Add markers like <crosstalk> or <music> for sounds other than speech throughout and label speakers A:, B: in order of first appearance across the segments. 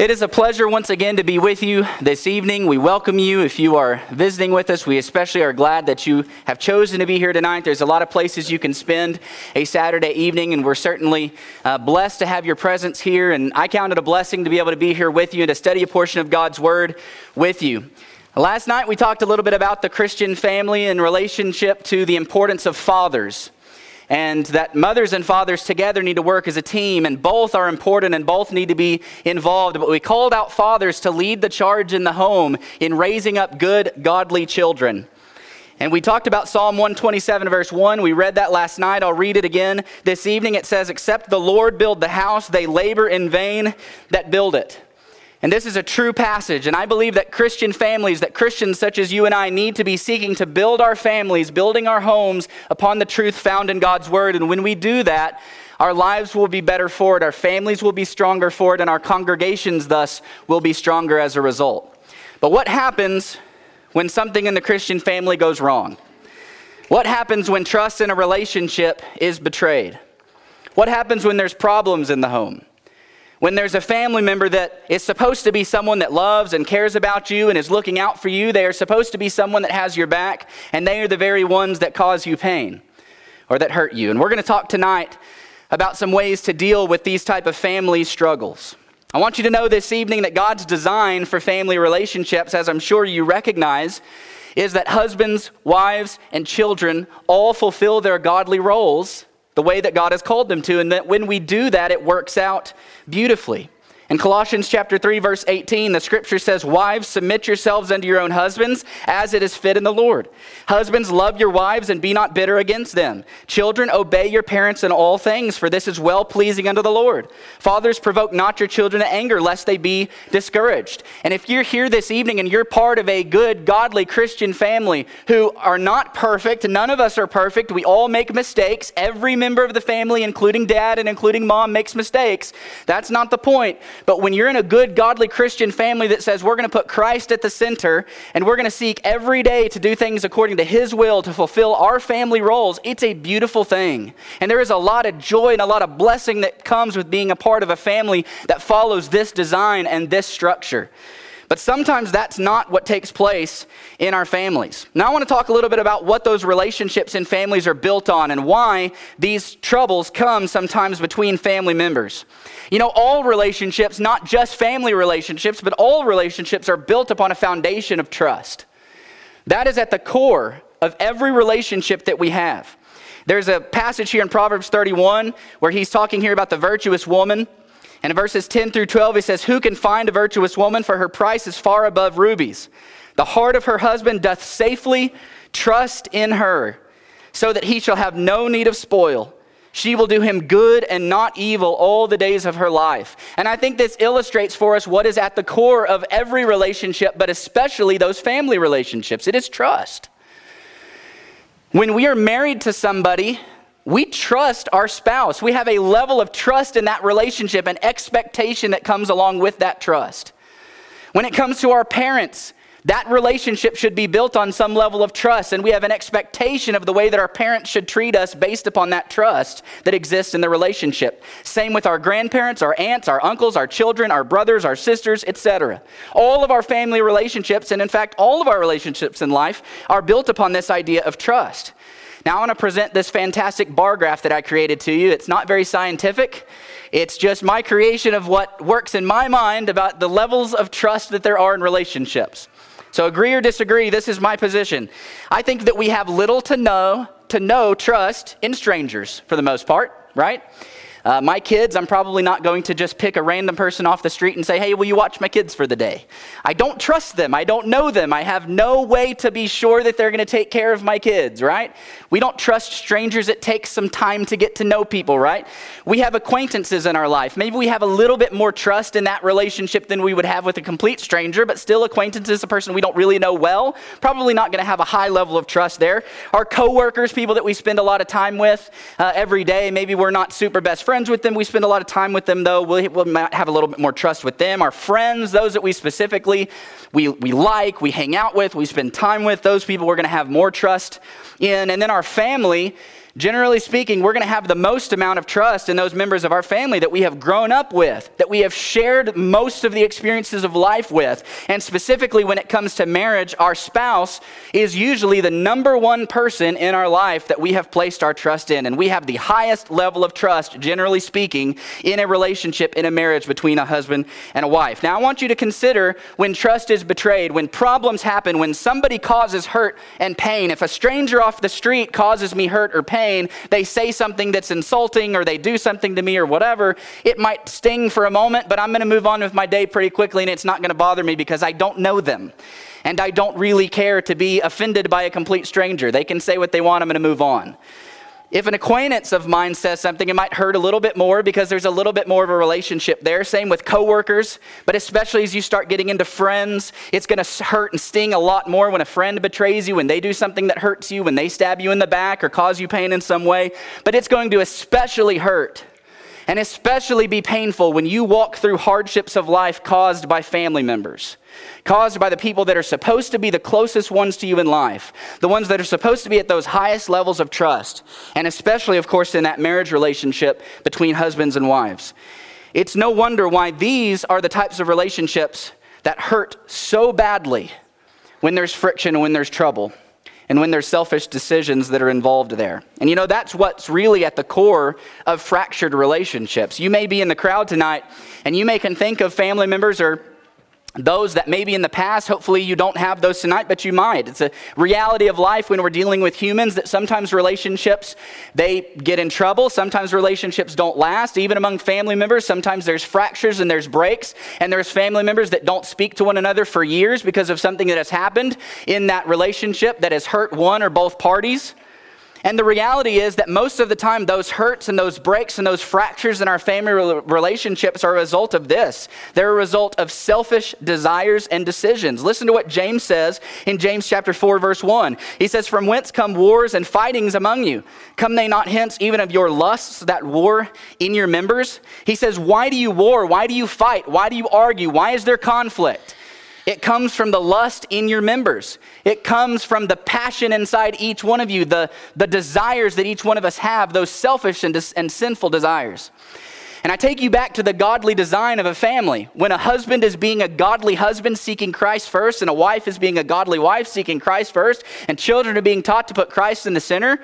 A: It is a pleasure once again to be with you this evening. We welcome you. If you are visiting with us, we especially are glad that you have chosen to be here tonight. There's a lot of places you can spend a Saturday evening, and we're certainly uh, blessed to have your presence here. And I count it a blessing to be able to be here with you and to study a portion of God's Word with you. Last night we talked a little bit about the Christian family in relationship to the importance of fathers and that mothers and fathers together need to work as a team, and both are important and both need to be involved. But we called out fathers to lead the charge in the home in raising up good, godly children. And we talked about Psalm 127, verse 1. We read that last night. I'll read it again this evening. It says, Except the Lord build the house, they labor in vain that build it. And this is a true passage, and I believe that Christian families, that Christians such as you and I need to be seeking to build our families, building our homes upon the truth found in God's Word. And when we do that, our lives will be better for it, our families will be stronger for it, and our congregations thus will be stronger as a result. But what happens when something in the Christian family goes wrong? What happens when trust in a relationship is betrayed? What happens when there's problems in the home? When there's a family member that is supposed to be someone that loves and cares about you and is looking out for you, they are supposed to be someone that has your back, and they are the very ones that cause you pain or that hurt you. And we're going to talk tonight about some ways to deal with these type of family struggles. I want you to know this evening that God's design for family relationships, as I'm sure you recognize, is that husbands, wives, and children all fulfill their godly roles the way that God has called them to, and that when we do that, it works out beautifully. In Colossians chapter 3 verse 18, the scripture says, "Wives, submit yourselves unto your own husbands, as it is fit in the Lord. Husbands, love your wives and be not bitter against them. Children, obey your parents in all things, for this is well-pleasing unto the Lord. Fathers, provoke not your children to anger, lest they be discouraged." And if you're here this evening and you're part of a good, godly Christian family who are not perfect, none of us are perfect. We all make mistakes. Every member of the family, including dad and including mom, makes mistakes. That's not the point. But when you're in a good, godly Christian family that says we're going to put Christ at the center and we're going to seek every day to do things according to His will to fulfill our family roles, it's a beautiful thing. And there is a lot of joy and a lot of blessing that comes with being a part of a family that follows this design and this structure. But sometimes that's not what takes place in our families. Now, I want to talk a little bit about what those relationships in families are built on and why these troubles come sometimes between family members. You know, all relationships, not just family relationships, but all relationships are built upon a foundation of trust. That is at the core of every relationship that we have. There's a passage here in Proverbs 31 where he's talking here about the virtuous woman. And in verses 10 through 12, he says, Who can find a virtuous woman? For her price is far above rubies. The heart of her husband doth safely trust in her, so that he shall have no need of spoil. She will do him good and not evil all the days of her life. And I think this illustrates for us what is at the core of every relationship, but especially those family relationships it is trust. When we are married to somebody, we trust our spouse. We have a level of trust in that relationship and expectation that comes along with that trust. When it comes to our parents, that relationship should be built on some level of trust, and we have an expectation of the way that our parents should treat us based upon that trust that exists in the relationship. Same with our grandparents, our aunts, our uncles, our children, our brothers, our sisters, etc. All of our family relationships, and in fact, all of our relationships in life, are built upon this idea of trust. Now, I want to present this fantastic bar graph that I created to you. It's not very scientific. It's just my creation of what works in my mind about the levels of trust that there are in relationships. So agree or disagree, this is my position. I think that we have little to no to no trust in strangers for the most part, right? Uh, my kids, I'm probably not going to just pick a random person off the street and say, hey, will you watch my kids for the day? I don't trust them. I don't know them. I have no way to be sure that they're going to take care of my kids, right? We don't trust strangers. It takes some time to get to know people, right? We have acquaintances in our life. Maybe we have a little bit more trust in that relationship than we would have with a complete stranger, but still, acquaintances, a person we don't really know well, probably not going to have a high level of trust there. Our coworkers, people that we spend a lot of time with uh, every day, maybe we're not super best friends with them. We spend a lot of time with them, though. We'll, we'll have a little bit more trust with them. Our friends, those that we specifically we, we like, we hang out with, we spend time with, those people we're going to have more trust in. And then our family, Generally speaking, we're going to have the most amount of trust in those members of our family that we have grown up with, that we have shared most of the experiences of life with. And specifically, when it comes to marriage, our spouse is usually the number one person in our life that we have placed our trust in. And we have the highest level of trust, generally speaking, in a relationship, in a marriage between a husband and a wife. Now, I want you to consider when trust is betrayed, when problems happen, when somebody causes hurt and pain. If a stranger off the street causes me hurt or pain, they say something that's insulting or they do something to me or whatever, it might sting for a moment, but I'm going to move on with my day pretty quickly and it's not going to bother me because I don't know them. And I don't really care to be offended by a complete stranger. They can say what they want, I'm going to move on. If an acquaintance of mine says something, it might hurt a little bit more because there's a little bit more of a relationship there. Same with coworkers, but especially as you start getting into friends, it's going to hurt and sting a lot more when a friend betrays you, when they do something that hurts you, when they stab you in the back or cause you pain in some way. But it's going to especially hurt and especially be painful when you walk through hardships of life caused by family members caused by the people that are supposed to be the closest ones to you in life, the ones that are supposed to be at those highest levels of trust, and especially, of course, in that marriage relationship between husbands and wives. It's no wonder why these are the types of relationships that hurt so badly when there's friction and when there's trouble and when there's selfish decisions that are involved there. And you know, that's what's really at the core of fractured relationships. You may be in the crowd tonight and you may can think of family members or those that maybe in the past, hopefully you don't have those tonight, but you might. It's a reality of life when we're dealing with humans that sometimes relationships, they get in trouble. Sometimes relationships don't last. Even among family members, sometimes there's fractures and there's breaks. And there's family members that don't speak to one another for years because of something that has happened in that relationship that has hurt one or both parties. And the reality is that most of the time, those hurts and those breaks and those fractures in our family relationships are a result of this. They're a result of selfish desires and decisions. Listen to what James says in James chapter 4, verse 1. He says, From whence come wars and fightings among you? Come they not hence even of your lusts that war in your members? He says, Why do you war? Why do you fight? Why do you argue? Why is there conflict? It comes from the lust in your members. It comes from the passion inside each one of you, the, the desires that each one of us have, those selfish and, and sinful desires. And I take you back to the godly design of a family. When a husband is being a godly husband seeking Christ first, and a wife is being a godly wife seeking Christ first, and children are being taught to put Christ in the center,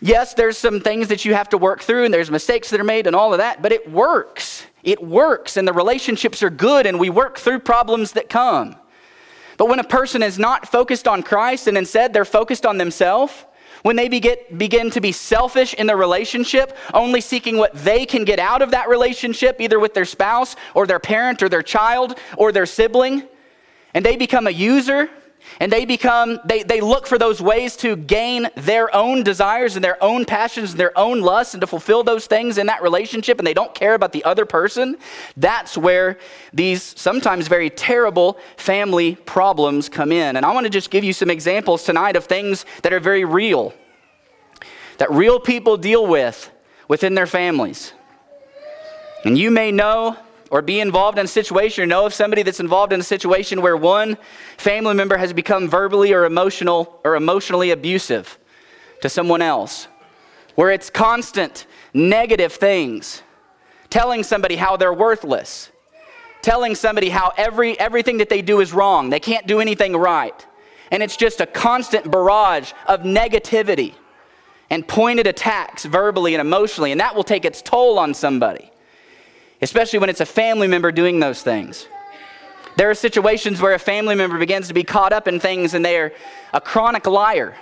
A: yes, there's some things that you have to work through, and there's mistakes that are made, and all of that, but it works. It works, and the relationships are good, and we work through problems that come. But when a person is not focused on Christ and instead they're focused on themselves, when they begin to be selfish in their relationship, only seeking what they can get out of that relationship, either with their spouse or their parent or their child or their sibling, and they become a user, and they become, they, they look for those ways to gain their own desires and their own passions and their own lusts and to fulfill those things in that relationship, and they don't care about the other person. That's where these sometimes very terrible family problems come in. And I want to just give you some examples tonight of things that are very real, that real people deal with within their families. And you may know or be involved in a situation or know of somebody that's involved in a situation where one family member has become verbally or emotional or emotionally abusive to someone else where it's constant negative things telling somebody how they're worthless telling somebody how every everything that they do is wrong they can't do anything right and it's just a constant barrage of negativity and pointed attacks verbally and emotionally and that will take its toll on somebody especially when it's a family member doing those things. There are situations where a family member begins to be caught up in things and they are a chronic liar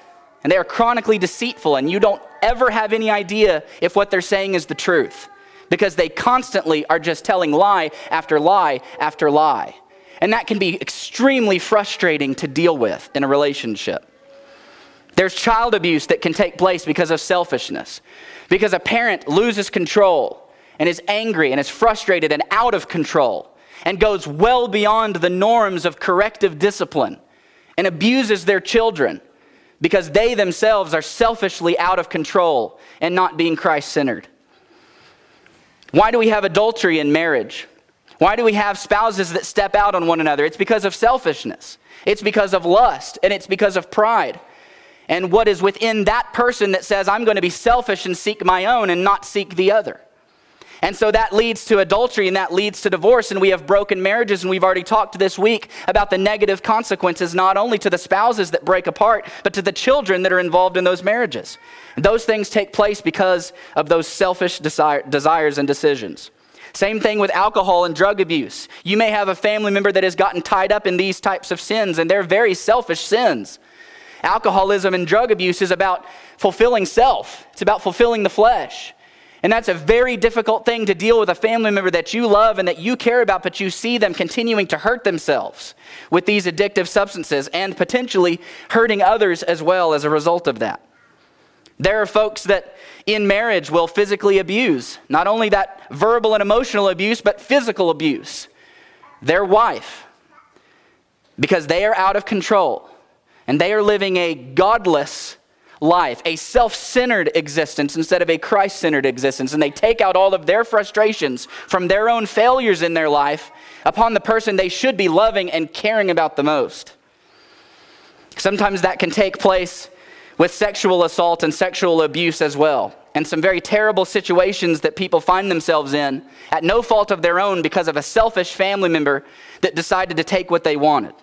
A: and they are chronically deceitful, and you don't ever have any idea if what they're saying is the truth because they constantly are just telling lie after lie after lie. And that can be extremely frustrating to deal with in a relationship. There's child abuse that can take place because of selfishness, because a parent loses control and is angry and is frustrated and out of control and goes well beyond the norms of corrective discipline and abuses their children because they themselves are selfishly out of control and not being Christ centered. Why do we have adultery in marriage? Why do we have spouses that step out on one another? It's because of selfishness, it's because of lust, and it's because of pride. and what is within that person that says, I'm going to be selfish and seek my own and not seek the other. And so that leads to adultery and that leads to divorce. And we have broken marriages. And we've already talked this week about the negative consequences, not only to the spouses that break apart, but to the children that are involved in those marriages. And those things take place because of those selfish desire, desires and decisions. Same thing with alcohol and drug abuse. You may have a family member that has gotten tied up in these types of sins, and they're very selfish sins. Alcoholism and drug abuse is about fulfilling self, it's about fulfilling the flesh. And that's a very difficult thing to deal with a family member that you love and that you care about, but you see them continuing to hurt themselves with these addictive substances and potentially hurting others as well as a result of that. There are folks that in marriage will physically abuse, not only that verbal and emotional abuse, but physical abuse, their wife, because they are out of control and they are living a godless life, a self centered existence instead of a Christ centered existence. And they take out all of their frustrations from their own failures in their life upon the person they should be loving and caring about the most. Sometimes that can take place with sexual assault and sexual abuse as well, and some very terrible situations that people find themselves in at no fault of their own because of a selfish family member that decided to take what they wanted.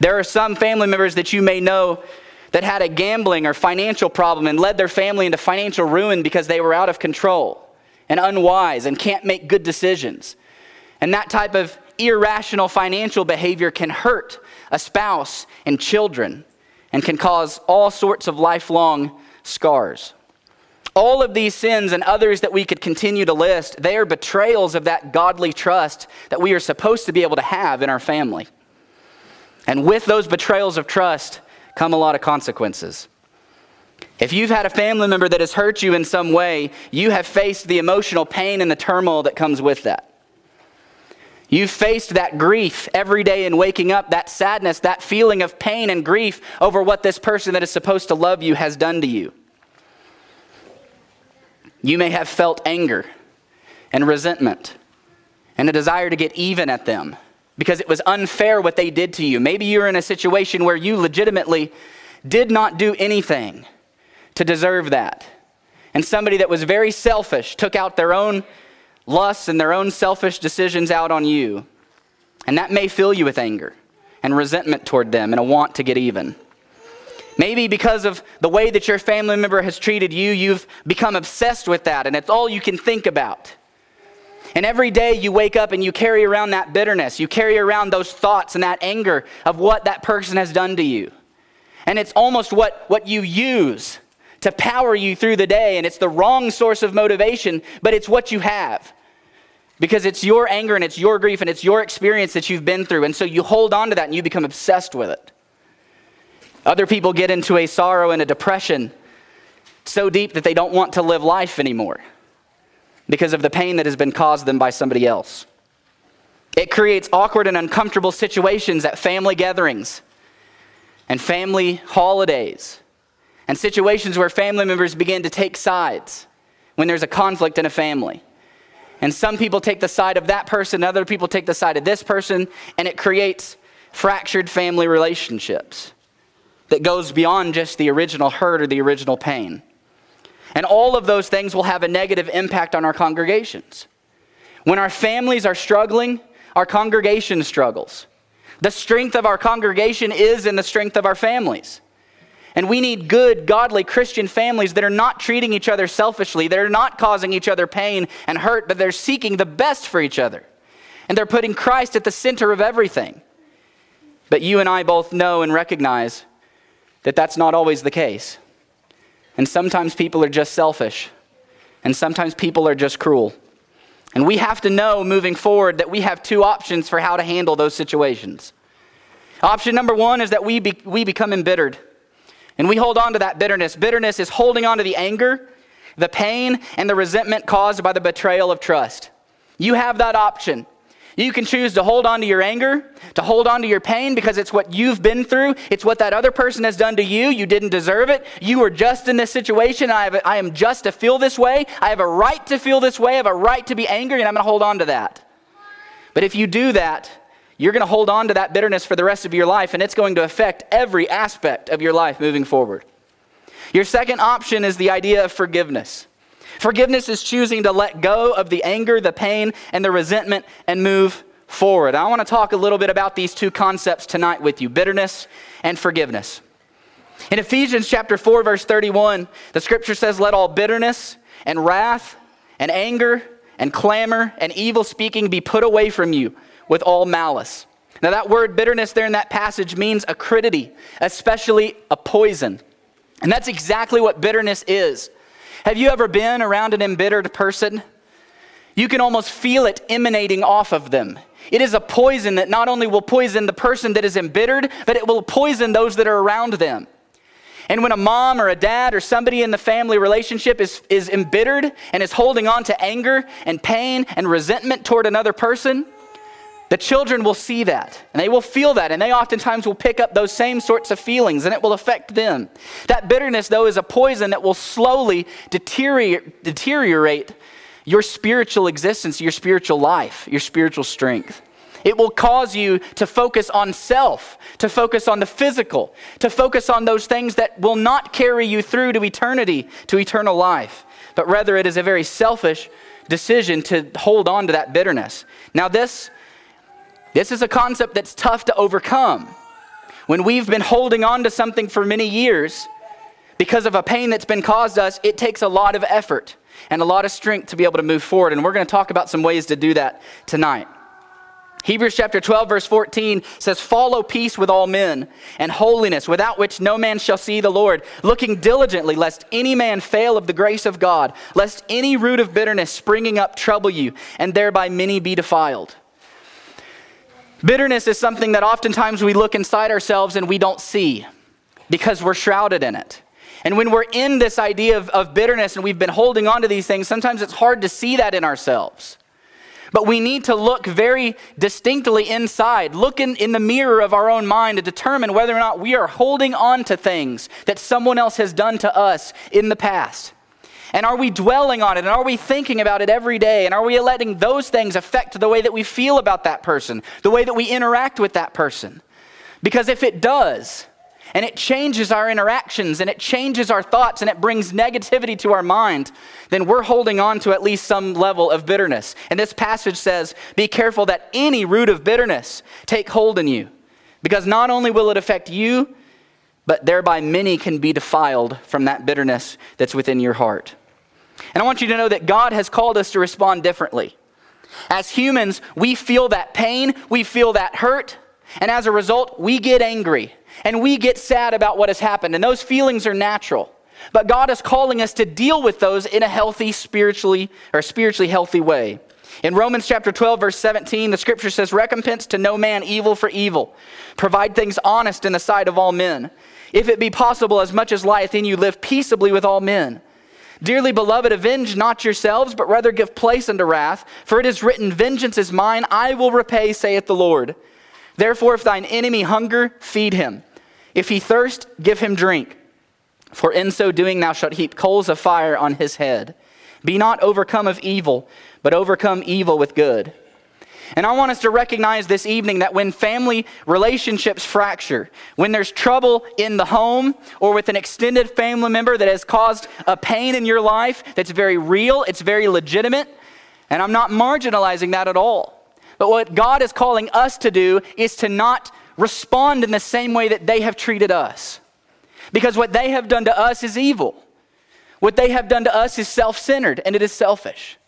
A: There are some family members that you may know that had a gambling or financial problem and led their family into financial ruin because they were out of control and unwise and can't make good decisions. And that type of irrational financial behavior can hurt a spouse and children and can cause all sorts of lifelong scars. All of these sins and others that we could continue to list, they are betrayals of that godly trust that we are supposed to be able to have in our family. And with those betrayals of trust, come a lot of consequences. If you've had a family member that has hurt you in some way, you have faced the emotional pain and the turmoil that comes with that. You've faced that grief every day in waking up, that sadness, that feeling of pain and grief over what this person that is supposed to love you has done to you. You may have felt anger and resentment and a desire to get even at them because it was unfair what they did to you. Maybe you're in a situation where you legitimately did not do anything to deserve that. And somebody that was very selfish took out their own lusts and their own selfish decisions out on you. And that may fill you with anger and resentment toward them and a want to get even. Maybe because of the way that your family member has treated you, you've become obsessed with that and it's all you can think about. And every day you wake up and you carry around that bitterness. You carry around those thoughts and that anger of what that person has done to you. And it's almost what, what you use to power you through the day. And it's the wrong source of motivation, but it's what you have. Because it's your anger and it's your grief and it's your experience that you've been through. And so you hold on to that and you become obsessed with it. Other people get into a sorrow and a depression so deep that they don't want to live life anymore because of the pain that has been caused them by somebody else. It creates awkward and uncomfortable situations at family gatherings and family holidays and situations where family members begin to take sides when there's a conflict in a family. And some people take the side of that person, other people take the side of this person, and it creates fractured family relationships that goes beyond just the original hurt or the original pain. And all of those things will have a negative impact on our congregations. When our families are struggling, our congregation struggles. The strength of our congregation is in the strength of our families. And we need good, godly Christian families that are not treating each other selfishly, that are not causing each other pain and hurt, but they're seeking the best for each other. And they're putting Christ at the center of everything. But you and I both know and recognize that that's not always the case. And sometimes people are just selfish. And sometimes people are just cruel. And we have to know moving forward that we have two options for how to handle those situations. Option number one is that we, be, we become embittered. And we hold on to that bitterness. Bitterness is holding on to the anger, the pain, and the resentment caused by the betrayal of trust. You have that option. You can choose to hold on to your anger, to hold on to your pain because it's what you've been through. It's what that other person has done to you. You didn't deserve it. You were just in this situation. I, have, I am just to feel this way. I have a right to feel this way. I have a right to be angry, and I'm going to hold on to that. But if you do that, you're going to hold on to that bitterness for the rest of your life, and it's going to affect every aspect of your life moving forward. Your second option is the idea of forgiveness. Forgiveness is choosing to let go of the anger, the pain, and the resentment and move forward. I want to talk a little bit about these two concepts tonight with you bitterness and forgiveness. In Ephesians chapter 4 verse 31, the scripture says let all bitterness and wrath and anger and clamor and evil speaking be put away from you with all malice. Now that word bitterness there in that passage means acridity, especially a poison. And that's exactly what bitterness is. Have you ever been around an embittered person? You can almost feel it emanating off of them. It is a poison that not only will poison the person that is embittered, but it will poison those that are around them. And when a mom or a dad or somebody in the family relationship is, is embittered and is holding on to anger and pain and resentment toward another person, the children will see that and they will feel that, and they oftentimes will pick up those same sorts of feelings and it will affect them. That bitterness, though, is a poison that will slowly deteriorate, your spiritual existence, your spiritual life, your spiritual strength. It will cause you to focus on self, to focus on the physical, to focus on those things that will not carry you through to eternity, to eternal life. But rather, it is a very selfish decision to hold on to that bitterness. Now, this this is a concept that's tough to overcome. When we've been holding on to something for many years because of a pain that's been caused us, it takes a lot of effort and a lot of strength to be able to move forward. And we're going to talk about some ways to do that tonight. Hebrews chapter 12, verse 14 says, Follow peace with all men and holiness, without which no man shall see the Lord, looking diligently, lest any man fail of the grace of God, lest any root of bitterness springing up trouble you, and thereby many be defiled. Bitterness is something that oftentimes we look inside ourselves and we don't see because we're shrouded in it. And when we're in this idea of, of bitterness and we've been holding on to these things, sometimes it's hard to see that in ourselves. But we need to look very distinctly inside, look in, in the mirror of our own mind to determine whether or not we are holding on to things that someone else has done to us in the past. And are we dwelling on it? And are we thinking about it every day? And are we letting those things affect the way that we feel about that person, the way that we interact with that person? Because if it does, and it changes our interactions, and it changes our thoughts, and it brings negativity to our mind, then we're holding on to at least some level of bitterness. And this passage says, Be careful that any root of bitterness take hold in you, because not only will it affect you, but thereby many can be defiled from that bitterness that's within your heart. And I want you to know that God has called us to respond differently. As humans, we feel that pain, we feel that hurt, and as a result, we get angry and we get sad about what has happened, and those feelings are natural. But God is calling us to deal with those in a healthy, spiritually, or spiritually healthy way. In Romans chapter 12, verse 17, the scripture says, Recompense to no man evil for evil. Provide things honest in the sight of all men. If it be possible, as much as lieth in you, live peaceably with all men. Dearly beloved, avenge not yourselves, but rather give place unto wrath. For it is written, Vengeance is mine, I will repay, saith the Lord. Therefore, if thine enemy hunger, feed him. If he thirst, give him drink. For in so doing, thou shalt heap coals of fire on his head. Be not overcome of evil, but overcome evil with good. And I want us to recognize this evening that when family relationships fracture, when there's trouble in the home or with an extended family member that has caused a pain in your life that's very real, it's very legitimate, and I'm not marginalizing that at all. But what God is calling us to do is to not respond in the same way that they have treated us. Because what they have done to us is evil. What they have done to us is self centered and it is selfish.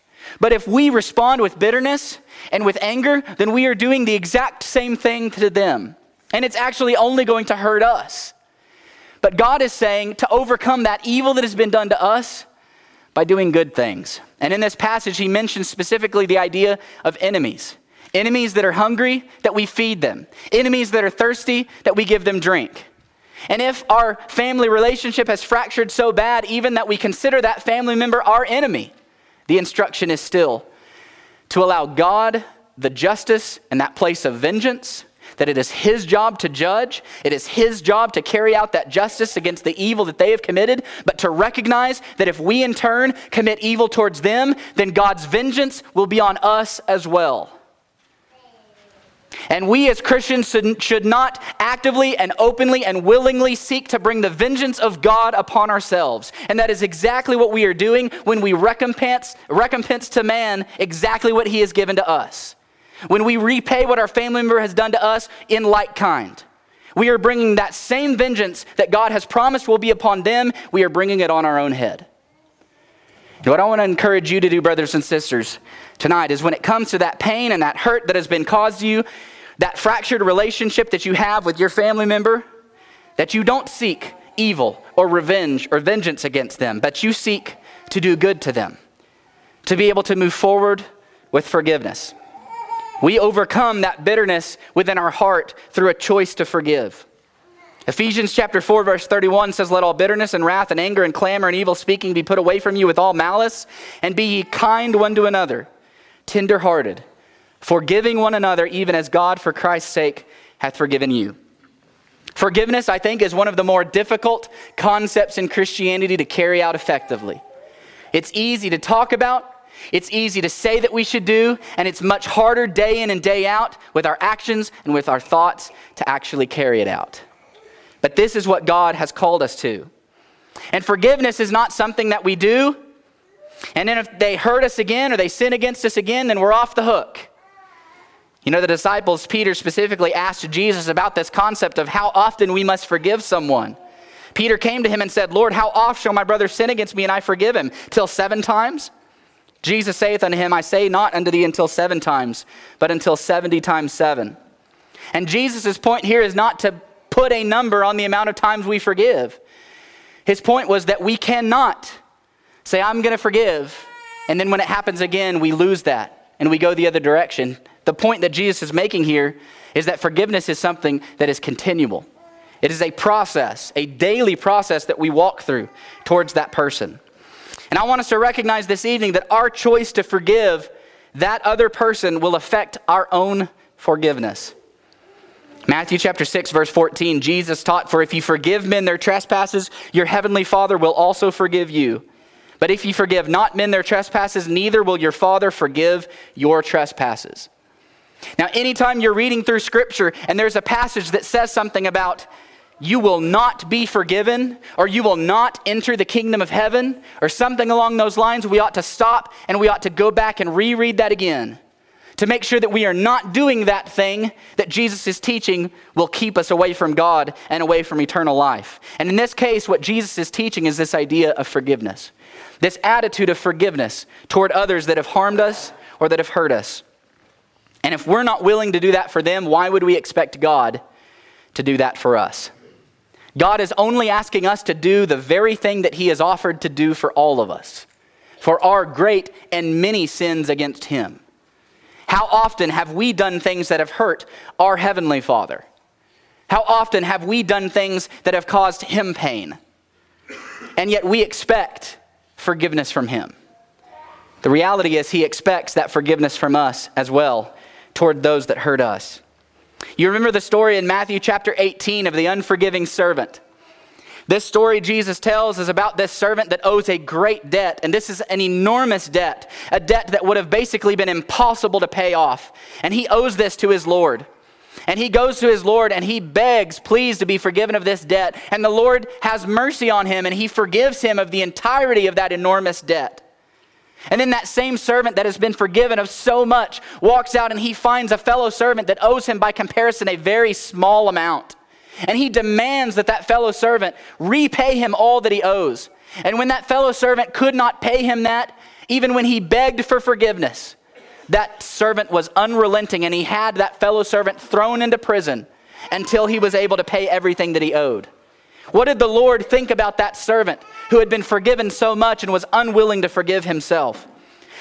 A: But if we respond with bitterness and with anger, then we are doing the exact same thing to them. And it's actually only going to hurt us. But God is saying to overcome that evil that has been done to us by doing good things. And in this passage, he mentions specifically the idea of enemies enemies that are hungry, that we feed them, enemies that are thirsty, that we give them drink. And if our family relationship has fractured so bad, even that we consider that family member our enemy, the instruction is still to allow God the justice and that place of vengeance, that it is His job to judge, it is His job to carry out that justice against the evil that they have committed, but to recognize that if we in turn commit evil towards them, then God's vengeance will be on us as well. And we as Christians should not actively and openly and willingly seek to bring the vengeance of God upon ourselves. And that is exactly what we are doing when we recompense, recompense to man exactly what he has given to us. When we repay what our family member has done to us in like kind. We are bringing that same vengeance that God has promised will be upon them, we are bringing it on our own head. What I want to encourage you to do, brothers and sisters, tonight is when it comes to that pain and that hurt that has been caused to you, that fractured relationship that you have with your family member, that you don't seek evil or revenge or vengeance against them, but you seek to do good to them, to be able to move forward with forgiveness. We overcome that bitterness within our heart through a choice to forgive. Ephesians chapter 4 verse 31 says let all bitterness and wrath and anger and clamor and evil speaking be put away from you with all malice and be ye kind one to another tenderhearted forgiving one another even as God for Christ's sake hath forgiven you. Forgiveness I think is one of the more difficult concepts in Christianity to carry out effectively. It's easy to talk about it's easy to say that we should do, and it's much harder day in and day out with our actions and with our thoughts to actually carry it out. But this is what God has called us to. And forgiveness is not something that we do, and then if they hurt us again or they sin against us again, then we're off the hook. You know, the disciples, Peter specifically asked Jesus about this concept of how often we must forgive someone. Peter came to him and said, Lord, how oft shall my brother sin against me and I forgive him? Till seven times? Jesus saith unto him, I say not unto thee until seven times, but until seventy times seven. And Jesus' point here is not to put a number on the amount of times we forgive. His point was that we cannot say, I'm going to forgive, and then when it happens again, we lose that and we go the other direction. The point that Jesus is making here is that forgiveness is something that is continual. It is a process, a daily process that we walk through towards that person. And I want us to recognize this evening that our choice to forgive that other person will affect our own forgiveness. Matthew chapter 6 verse 14 Jesus taught for if you forgive men their trespasses your heavenly father will also forgive you. But if you forgive not men their trespasses neither will your father forgive your trespasses. Now anytime you're reading through scripture and there's a passage that says something about you will not be forgiven, or you will not enter the kingdom of heaven, or something along those lines, we ought to stop and we ought to go back and reread that again to make sure that we are not doing that thing that Jesus is teaching will keep us away from God and away from eternal life. And in this case, what Jesus is teaching is this idea of forgiveness, this attitude of forgiveness toward others that have harmed us or that have hurt us. And if we're not willing to do that for them, why would we expect God to do that for us? God is only asking us to do the very thing that He has offered to do for all of us, for our great and many sins against Him. How often have we done things that have hurt our Heavenly Father? How often have we done things that have caused Him pain? And yet we expect forgiveness from Him. The reality is, He expects that forgiveness from us as well toward those that hurt us. You remember the story in Matthew chapter 18 of the unforgiving servant. This story Jesus tells is about this servant that owes a great debt, and this is an enormous debt, a debt that would have basically been impossible to pay off. And he owes this to his Lord. And he goes to his Lord and he begs, please, to be forgiven of this debt. And the Lord has mercy on him and he forgives him of the entirety of that enormous debt. And then that same servant that has been forgiven of so much walks out and he finds a fellow servant that owes him by comparison a very small amount. And he demands that that fellow servant repay him all that he owes. And when that fellow servant could not pay him that, even when he begged for forgiveness, that servant was unrelenting and he had that fellow servant thrown into prison until he was able to pay everything that he owed. What did the Lord think about that servant who had been forgiven so much and was unwilling to forgive himself?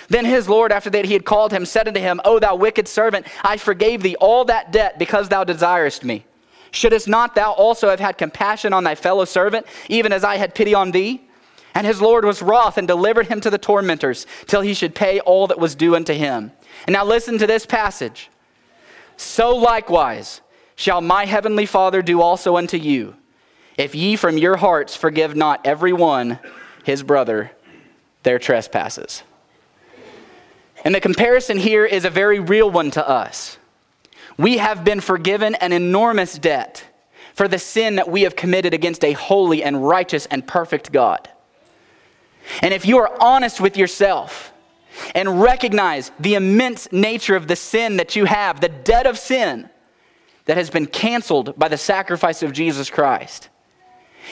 A: Then his Lord, after that he had called him, said unto him, O thou wicked servant, I forgave thee all that debt because thou desirest me. Shouldst not thou also have had compassion on thy fellow servant, even as I had pity on thee? And his Lord was wroth and delivered him to the tormentors till he should pay all that was due unto him. And now listen to this passage. So likewise shall my heavenly Father do also unto you if ye from your hearts forgive not every one his brother their trespasses. And the comparison here is a very real one to us. We have been forgiven an enormous debt for the sin that we have committed against a holy and righteous and perfect God. And if you are honest with yourself and recognize the immense nature of the sin that you have, the debt of sin that has been canceled by the sacrifice of Jesus Christ,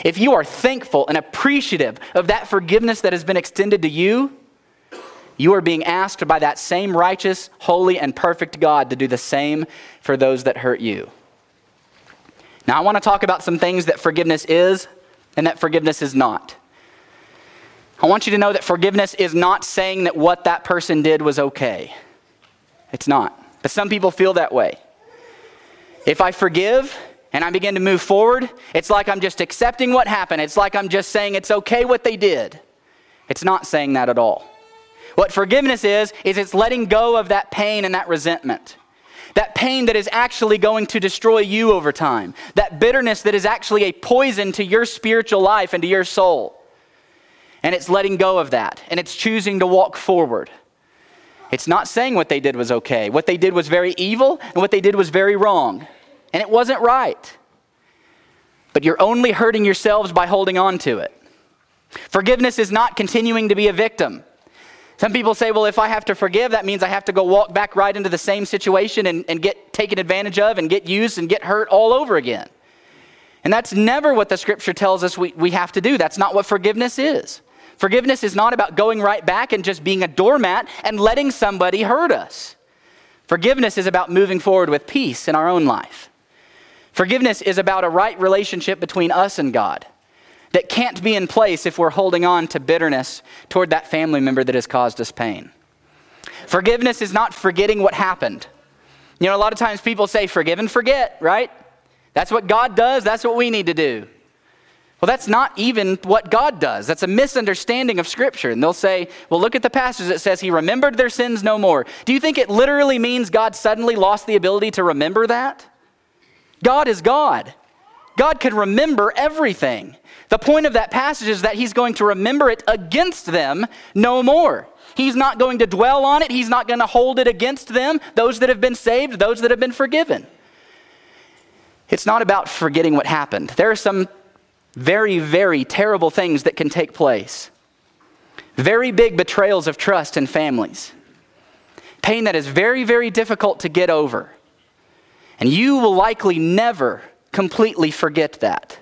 A: if you are thankful and appreciative of that forgiveness that has been extended to you, you are being asked by that same righteous, holy, and perfect God to do the same for those that hurt you. Now, I want to talk about some things that forgiveness is and that forgiveness is not. I want you to know that forgiveness is not saying that what that person did was okay. It's not. But some people feel that way. If I forgive and I begin to move forward, it's like I'm just accepting what happened. It's like I'm just saying it's okay what they did. It's not saying that at all. What forgiveness is, is it's letting go of that pain and that resentment. That pain that is actually going to destroy you over time. That bitterness that is actually a poison to your spiritual life and to your soul. And it's letting go of that. And it's choosing to walk forward. It's not saying what they did was okay. What they did was very evil, and what they did was very wrong. And it wasn't right. But you're only hurting yourselves by holding on to it. Forgiveness is not continuing to be a victim. Some people say, well, if I have to forgive, that means I have to go walk back right into the same situation and, and get taken advantage of and get used and get hurt all over again. And that's never what the scripture tells us we, we have to do. That's not what forgiveness is. Forgiveness is not about going right back and just being a doormat and letting somebody hurt us. Forgiveness is about moving forward with peace in our own life. Forgiveness is about a right relationship between us and God that can't be in place if we're holding on to bitterness toward that family member that has caused us pain. Forgiveness is not forgetting what happened. You know, a lot of times people say, forgive and forget, right? That's what God does, that's what we need to do. Well, that's not even what God does. That's a misunderstanding of Scripture. And they'll say, well, look at the passage that says he remembered their sins no more. Do you think it literally means God suddenly lost the ability to remember that? God is God. God can remember everything. The point of that passage is that he's going to remember it against them no more. He's not going to dwell on it, he's not going to hold it against them, those that have been saved, those that have been forgiven. It's not about forgetting what happened. There are some very, very terrible things that can take place. Very big betrayals of trust in families. Pain that is very, very difficult to get over. And you will likely never completely forget that.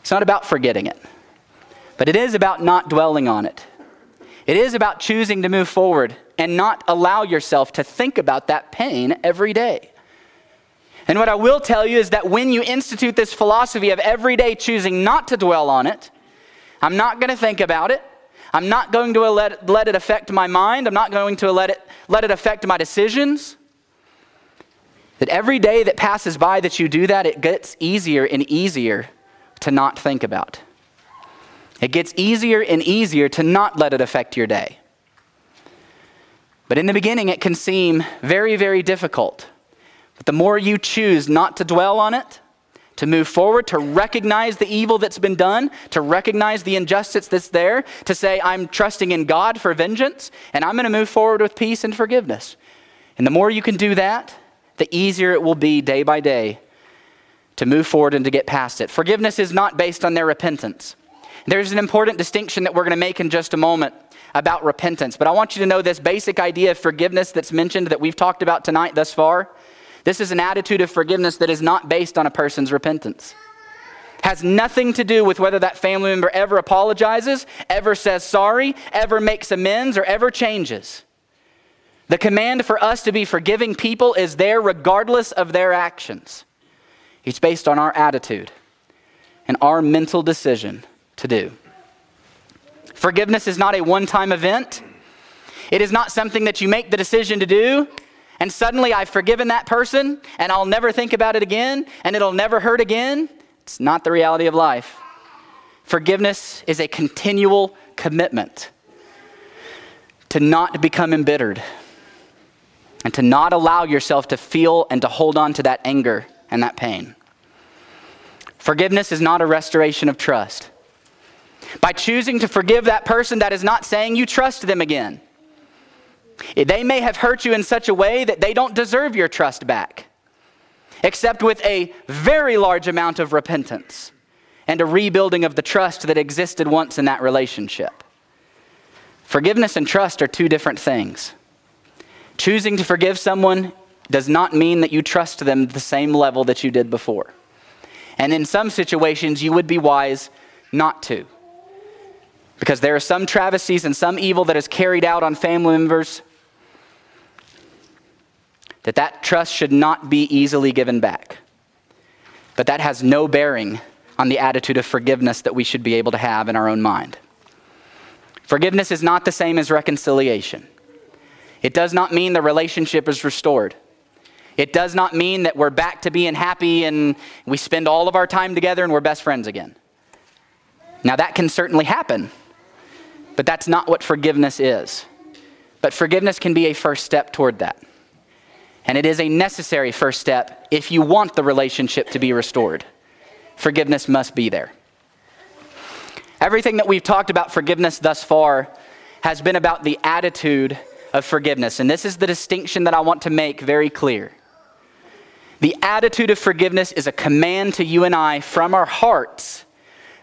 A: It's not about forgetting it, but it is about not dwelling on it. It is about choosing to move forward and not allow yourself to think about that pain every day. And what I will tell you is that when you institute this philosophy of every day choosing not to dwell on it, I'm not going to think about it. I'm not going to let, let it affect my mind. I'm not going to let it, let it affect my decisions. That every day that passes by that you do that, it gets easier and easier to not think about. It gets easier and easier to not let it affect your day. But in the beginning, it can seem very, very difficult. But the more you choose not to dwell on it, to move forward, to recognize the evil that's been done, to recognize the injustice that's there, to say, I'm trusting in God for vengeance, and I'm going to move forward with peace and forgiveness. And the more you can do that, the easier it will be day by day to move forward and to get past it. Forgiveness is not based on their repentance. There's an important distinction that we're going to make in just a moment about repentance. But I want you to know this basic idea of forgiveness that's mentioned that we've talked about tonight thus far. This is an attitude of forgiveness that is not based on a person's repentance. Has nothing to do with whether that family member ever apologizes, ever says sorry, ever makes amends, or ever changes. The command for us to be forgiving people is there regardless of their actions. It's based on our attitude and our mental decision to do. Forgiveness is not a one time event. It is not something that you make the decision to do, and suddenly I've forgiven that person, and I'll never think about it again, and it'll never hurt again. It's not the reality of life. Forgiveness is a continual commitment to not become embittered and to not allow yourself to feel and to hold on to that anger and that pain. Forgiveness is not a restoration of trust. By choosing to forgive that person, that is not saying you trust them again. They may have hurt you in such a way that they don't deserve your trust back, except with a very large amount of repentance and a rebuilding of the trust that existed once in that relationship. Forgiveness and trust are two different things. Choosing to forgive someone does not mean that you trust them the same level that you did before. And in some situations, you would be wise not to. Because there are some travesties and some evil that is carried out on family members that that trust should not be easily given back. But that has no bearing on the attitude of forgiveness that we should be able to have in our own mind. Forgiveness is not the same as reconciliation. It does not mean the relationship is restored. It does not mean that we're back to being happy and we spend all of our time together and we're best friends again. Now, that can certainly happen, but that's not what forgiveness is. But forgiveness can be a first step toward that. And it is a necessary first step if you want the relationship to be restored. Forgiveness must be there. Everything that we've talked about forgiveness thus far has been about the attitude of forgiveness. And this is the distinction that I want to make very clear. The attitude of forgiveness is a command to you and I from our hearts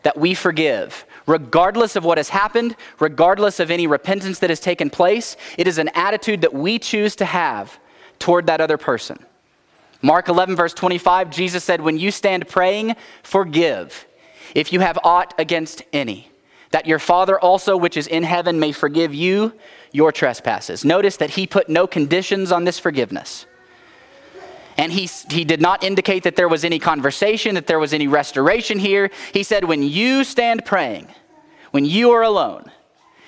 A: that we forgive. Regardless of what has happened, regardless of any repentance that has taken place, it is an attitude that we choose to have toward that other person. Mark 11, verse 25, Jesus said, When you stand praying, forgive if you have aught against any, that your Father also, which is in heaven, may forgive you your trespasses. Notice that he put no conditions on this forgiveness. And he, he did not indicate that there was any conversation, that there was any restoration here. He said, when you stand praying, when you are alone,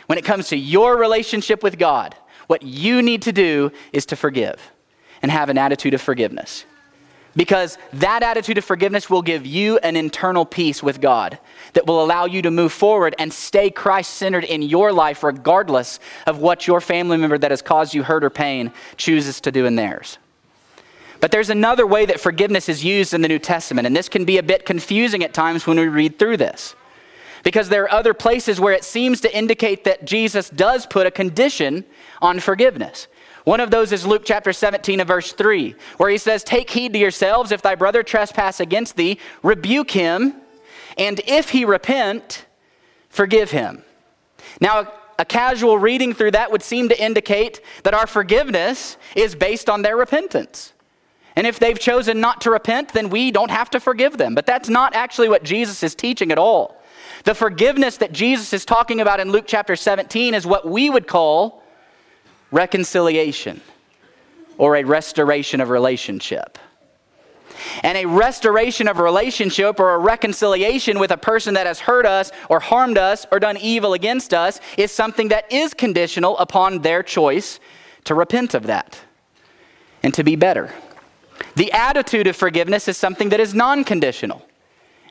A: when it comes to your relationship with God, what you need to do is to forgive and have an attitude of forgiveness. Because that attitude of forgiveness will give you an internal peace with God that will allow you to move forward and stay Christ centered in your life, regardless of what your family member that has caused you hurt or pain chooses to do in theirs. But there's another way that forgiveness is used in the New Testament, and this can be a bit confusing at times when we read through this. Because there are other places where it seems to indicate that Jesus does put a condition on forgiveness. One of those is Luke chapter 17 and verse 3, where he says, Take heed to yourselves, if thy brother trespass against thee, rebuke him, and if he repent, forgive him. Now, a casual reading through that would seem to indicate that our forgiveness is based on their repentance. And if they've chosen not to repent, then we don't have to forgive them. But that's not actually what Jesus is teaching at all. The forgiveness that Jesus is talking about in Luke chapter 17 is what we would call reconciliation or a restoration of relationship. And a restoration of relationship or a reconciliation with a person that has hurt us or harmed us or done evil against us is something that is conditional upon their choice to repent of that and to be better. The attitude of forgiveness is something that is non conditional.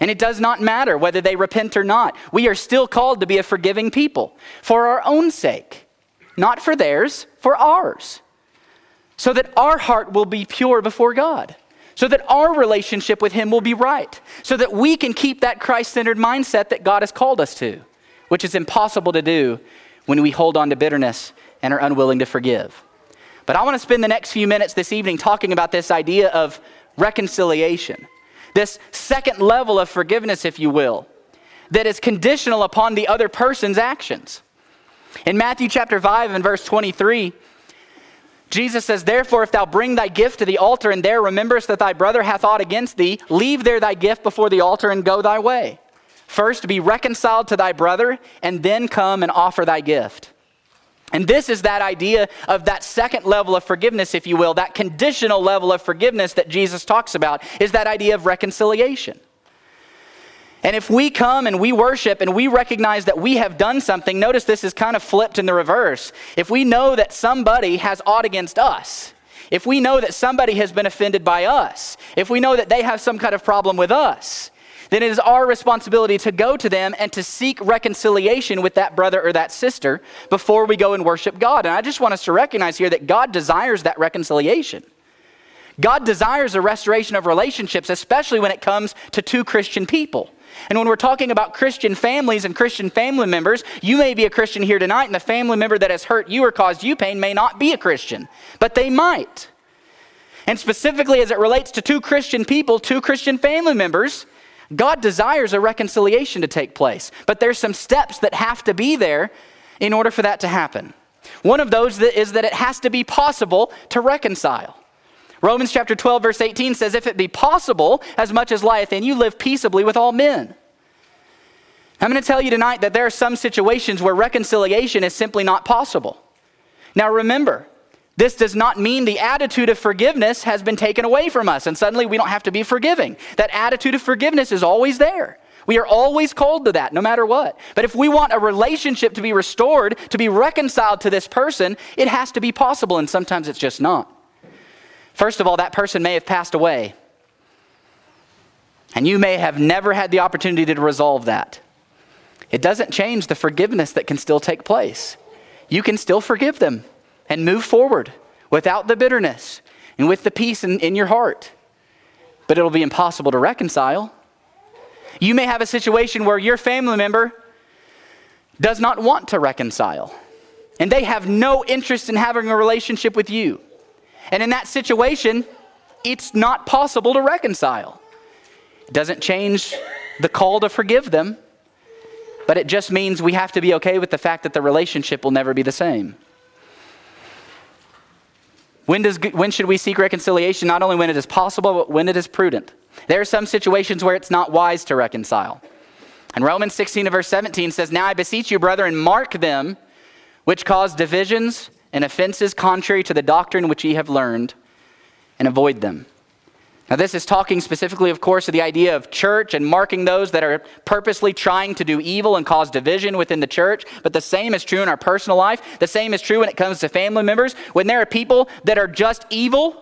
A: And it does not matter whether they repent or not. We are still called to be a forgiving people for our own sake, not for theirs, for ours. So that our heart will be pure before God, so that our relationship with Him will be right, so that we can keep that Christ centered mindset that God has called us to, which is impossible to do when we hold on to bitterness and are unwilling to forgive. But I want to spend the next few minutes this evening talking about this idea of reconciliation, this second level of forgiveness, if you will, that is conditional upon the other person's actions. In Matthew chapter 5 and verse 23, Jesus says, Therefore, if thou bring thy gift to the altar and there rememberest that thy brother hath aught against thee, leave there thy gift before the altar and go thy way. First be reconciled to thy brother, and then come and offer thy gift. And this is that idea of that second level of forgiveness, if you will, that conditional level of forgiveness that Jesus talks about, is that idea of reconciliation. And if we come and we worship and we recognize that we have done something, notice this is kind of flipped in the reverse. If we know that somebody has aught against us, if we know that somebody has been offended by us, if we know that they have some kind of problem with us, then it is our responsibility to go to them and to seek reconciliation with that brother or that sister before we go and worship God. And I just want us to recognize here that God desires that reconciliation. God desires a restoration of relationships, especially when it comes to two Christian people. And when we're talking about Christian families and Christian family members, you may be a Christian here tonight, and the family member that has hurt you or caused you pain may not be a Christian, but they might. And specifically, as it relates to two Christian people, two Christian family members, God desires a reconciliation to take place. But there's some steps that have to be there in order for that to happen. One of those is that it has to be possible to reconcile. Romans chapter 12, verse 18 says, If it be possible, as much as lieth in you, live peaceably with all men. I'm going to tell you tonight that there are some situations where reconciliation is simply not possible. Now remember, this does not mean the attitude of forgiveness has been taken away from us and suddenly we don't have to be forgiving. That attitude of forgiveness is always there. We are always called to that, no matter what. But if we want a relationship to be restored, to be reconciled to this person, it has to be possible, and sometimes it's just not. First of all, that person may have passed away. And you may have never had the opportunity to resolve that. It doesn't change the forgiveness that can still take place. You can still forgive them and move forward without the bitterness and with the peace in, in your heart. But it'll be impossible to reconcile. You may have a situation where your family member does not want to reconcile, and they have no interest in having a relationship with you. And in that situation, it's not possible to reconcile. It doesn't change the call to forgive them, but it just means we have to be okay with the fact that the relationship will never be the same. When, does, when should we seek reconciliation? Not only when it is possible, but when it is prudent. There are some situations where it's not wise to reconcile. And Romans 16 verse 17 says, Now I beseech you, brethren, mark them which cause divisions and offenses contrary to the doctrine which ye have learned, and avoid them. Now, this is talking specifically, of course, of the idea of church and marking those that are purposely trying to do evil and cause division within the church. But the same is true in our personal life. The same is true when it comes to family members. When there are people that are just evil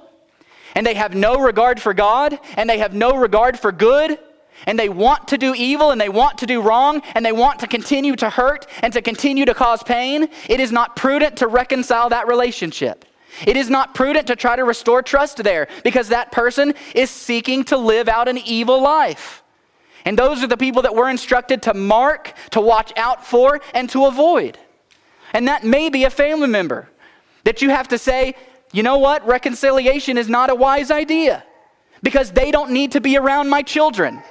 A: and they have no regard for God and they have no regard for good and they want to do evil and they want to do wrong and they want to continue to hurt and to continue to cause pain, it is not prudent to reconcile that relationship. It is not prudent to try to restore trust there because that person is seeking to live out an evil life. And those are the people that we're instructed to mark, to watch out for, and to avoid. And that may be a family member that you have to say, you know what, reconciliation is not a wise idea because they don't need to be around my children.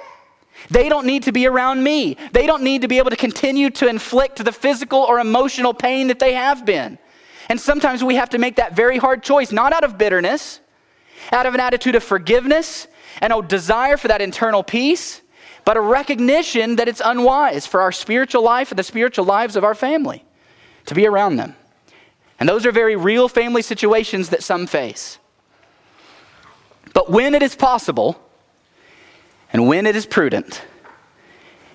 A: They don't need to be around me. They don't need to be able to continue to inflict the physical or emotional pain that they have been. And sometimes we have to make that very hard choice, not out of bitterness, out of an attitude of forgiveness and a desire for that internal peace, but a recognition that it's unwise for our spiritual life and the spiritual lives of our family to be around them. And those are very real family situations that some face. But when it is possible and when it is prudent,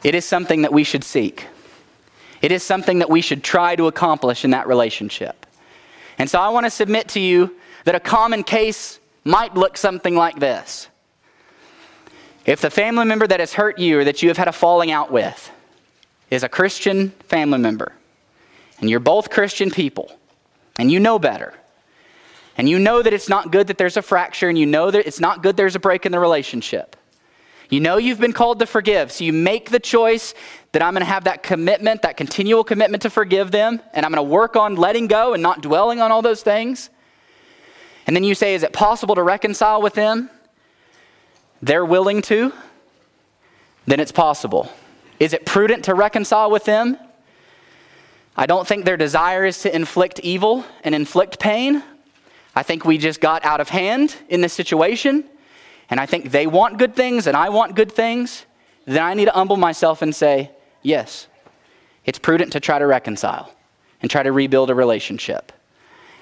A: it is something that we should seek. It is something that we should try to accomplish in that relationship. And so I want to submit to you that a common case might look something like this. If the family member that has hurt you or that you have had a falling out with is a Christian family member, and you're both Christian people, and you know better, and you know that it's not good that there's a fracture, and you know that it's not good there's a break in the relationship, you know you've been called to forgive, so you make the choice that I'm going to have that commitment, that continual commitment to forgive them, and I'm going to work on letting go and not dwelling on all those things. And then you say, Is it possible to reconcile with them? They're willing to, then it's possible. Is it prudent to reconcile with them? I don't think their desire is to inflict evil and inflict pain. I think we just got out of hand in this situation and I think they want good things and I want good things, then I need to humble myself and say, yes, it's prudent to try to reconcile and try to rebuild a relationship.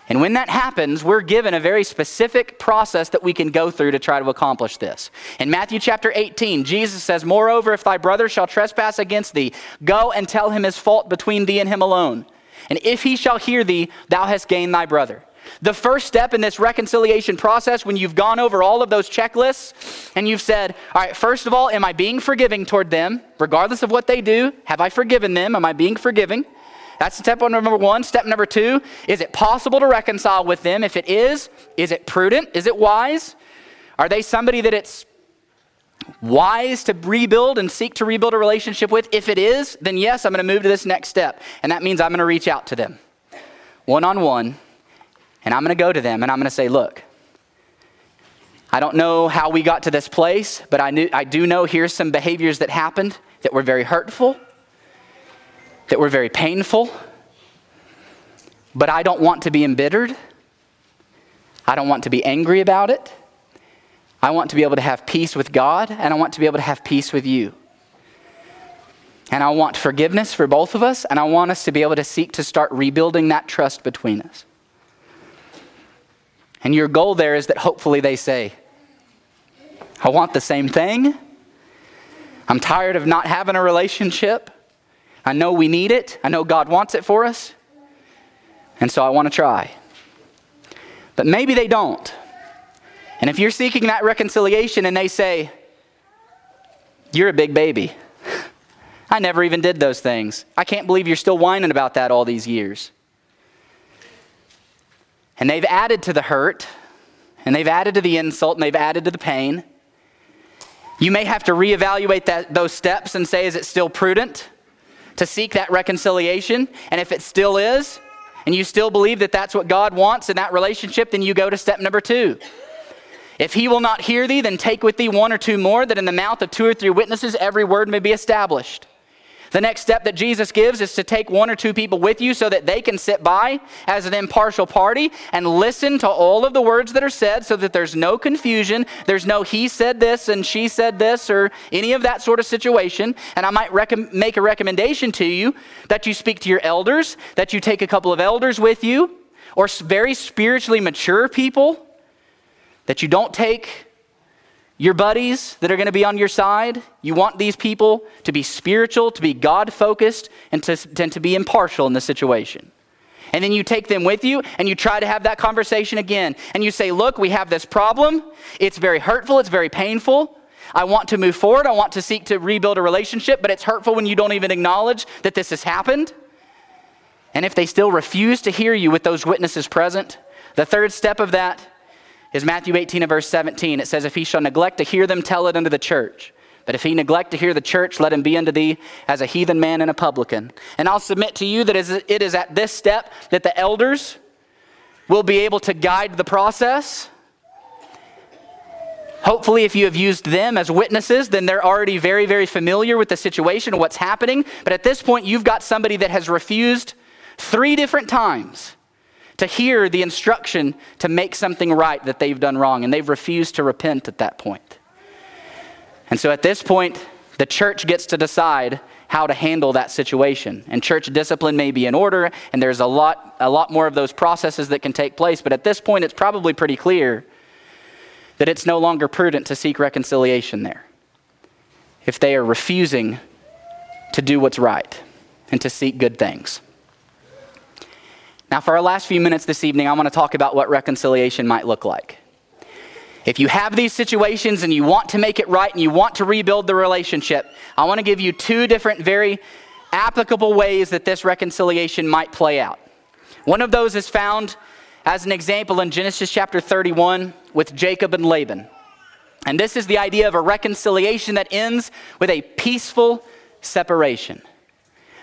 A: And when that happens, we're given a very specific process that we can go through to try to accomplish this. In Matthew chapter 18, Jesus says, Moreover, if thy brother shall trespass against thee, go and tell him his fault between thee and him alone. And if he shall hear thee, thou hast gained thy brother. The first step in this reconciliation process, when you've gone over all of those checklists and you've said, All right, first of all, am I being forgiving toward them, regardless of what they do? Have I forgiven them? Am I being forgiving? That's step number one. Step number two is it possible to reconcile with them? If it is, is it prudent? Is it wise? Are they somebody that it's wise to rebuild and seek to rebuild a relationship with? If it is, then yes, I'm going to move to this next step. And that means I'm going to reach out to them one on one, and I'm going to go to them and I'm going to say, look, I don't know how we got to this place, but I, knew, I do know here's some behaviors that happened that were very hurtful, that were very painful, but I don't want to be embittered. I don't want to be angry about it. I want to be able to have peace with God, and I want to be able to have peace with you. And I want forgiveness for both of us, and I want us to be able to seek to start rebuilding that trust between us. And your goal there is that hopefully they say, I want the same thing. I'm tired of not having a relationship. I know we need it. I know God wants it for us. And so I want to try. But maybe they don't. And if you're seeking that reconciliation and they say, You're a big baby, <laughs> I never even did those things. I can't believe you're still whining about that all these years. And they've added to the hurt, and they've added to the insult, and they've added to the pain. You may have to reevaluate that, those steps and say, is it still prudent to seek that reconciliation? And if it still is, and you still believe that that's what God wants in that relationship, then you go to step number two. If he will not hear thee, then take with thee one or two more, that in the mouth of two or three witnesses every word may be established. The next step that Jesus gives is to take one or two people with you so that they can sit by as an impartial party and listen to all of the words that are said so that there's no confusion. There's no he said this and she said this or any of that sort of situation. And I might rec- make a recommendation to you that you speak to your elders, that you take a couple of elders with you, or very spiritually mature people, that you don't take your buddies that are going to be on your side, you want these people to be spiritual, to be God focused, and to, and to be impartial in the situation. And then you take them with you and you try to have that conversation again. And you say, Look, we have this problem. It's very hurtful, it's very painful. I want to move forward. I want to seek to rebuild a relationship, but it's hurtful when you don't even acknowledge that this has happened. And if they still refuse to hear you with those witnesses present, the third step of that is Matthew 18 and verse 17. It says, If he shall neglect to hear them, tell it unto the church. But if he neglect to hear the church, let him be unto thee as a heathen man and a publican. And I'll submit to you that it is at this step that the elders will be able to guide the process. Hopefully, if you have used them as witnesses, then they're already very, very familiar with the situation, what's happening. But at this point, you've got somebody that has refused three different times to hear the instruction to make something right that they've done wrong, and they've refused to repent at that point. And so at this point, the church gets to decide how to handle that situation. And church discipline may be in order, and there's a lot, a lot more of those processes that can take place. But at this point, it's probably pretty clear that it's no longer prudent to seek reconciliation there if they are refusing to do what's right and to seek good things. Now, for our last few minutes this evening, I want to talk about what reconciliation might look like. If you have these situations and you want to make it right and you want to rebuild the relationship, I want to give you two different, very applicable ways that this reconciliation might play out. One of those is found as an example in Genesis chapter 31 with Jacob and Laban. And this is the idea of a reconciliation that ends with a peaceful separation.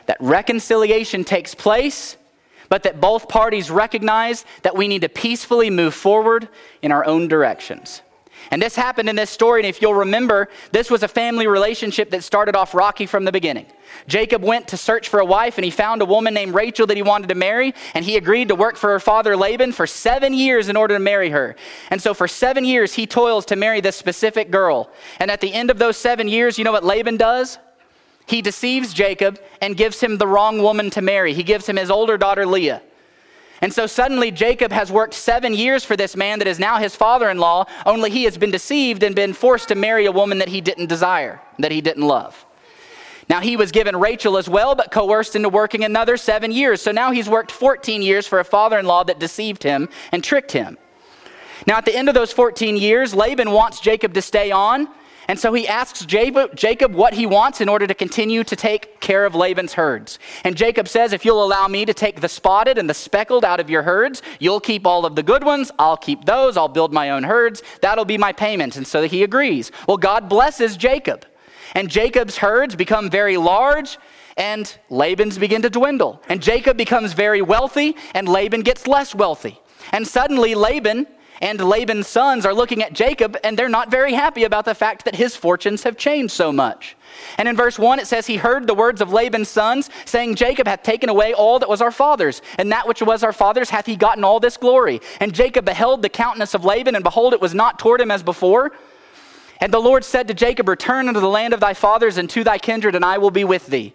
A: That reconciliation takes place but that both parties recognize that we need to peacefully move forward in our own directions. And this happened in this story, and if you'll remember, this was a family relationship that started off rocky from the beginning. Jacob went to search for a wife, and he found a woman named Rachel that he wanted to marry, and he agreed to work for her father Laban for seven years in order to marry her. And so for seven years, he toils to marry this specific girl. And at the end of those seven years, you know what Laban does? He deceives Jacob and gives him the wrong woman to marry. He gives him his older daughter Leah. And so suddenly Jacob has worked seven years for this man that is now his father in law, only he has been deceived and been forced to marry a woman that he didn't desire, that he didn't love. Now he was given Rachel as well, but coerced into working another seven years. So now he's worked 14 years for a father in law that deceived him and tricked him. Now at the end of those 14 years, Laban wants Jacob to stay on And so he asks Jacob what he wants in order to continue to take care of Laban's herds. And Jacob says, If you'll allow me to take the spotted and the speckled out of your herds, you'll keep all of the good ones. I'll keep those. I'll build my own herds. That'll be my payment. And so he agrees. Well, God blesses Jacob. And Jacob's herds become very large and Laban's begin to dwindle. And Jacob becomes very wealthy and Laban gets less wealthy. And suddenly Laban and Laban's sons are looking at Jacob and they're not very happy about the fact that his fortunes have changed so much. And in verse 1, it says, He heard the words of Laban's sons, saying, Jacob hath taken away all that was our father's, and that which was our father's hath he gotten all this glory. And Jacob beheld the countenance of Laban, and behold, it was not toward him as before. And the Lord said to Jacob, Return unto the land of thy fathers and to thy kindred, and I will be with thee.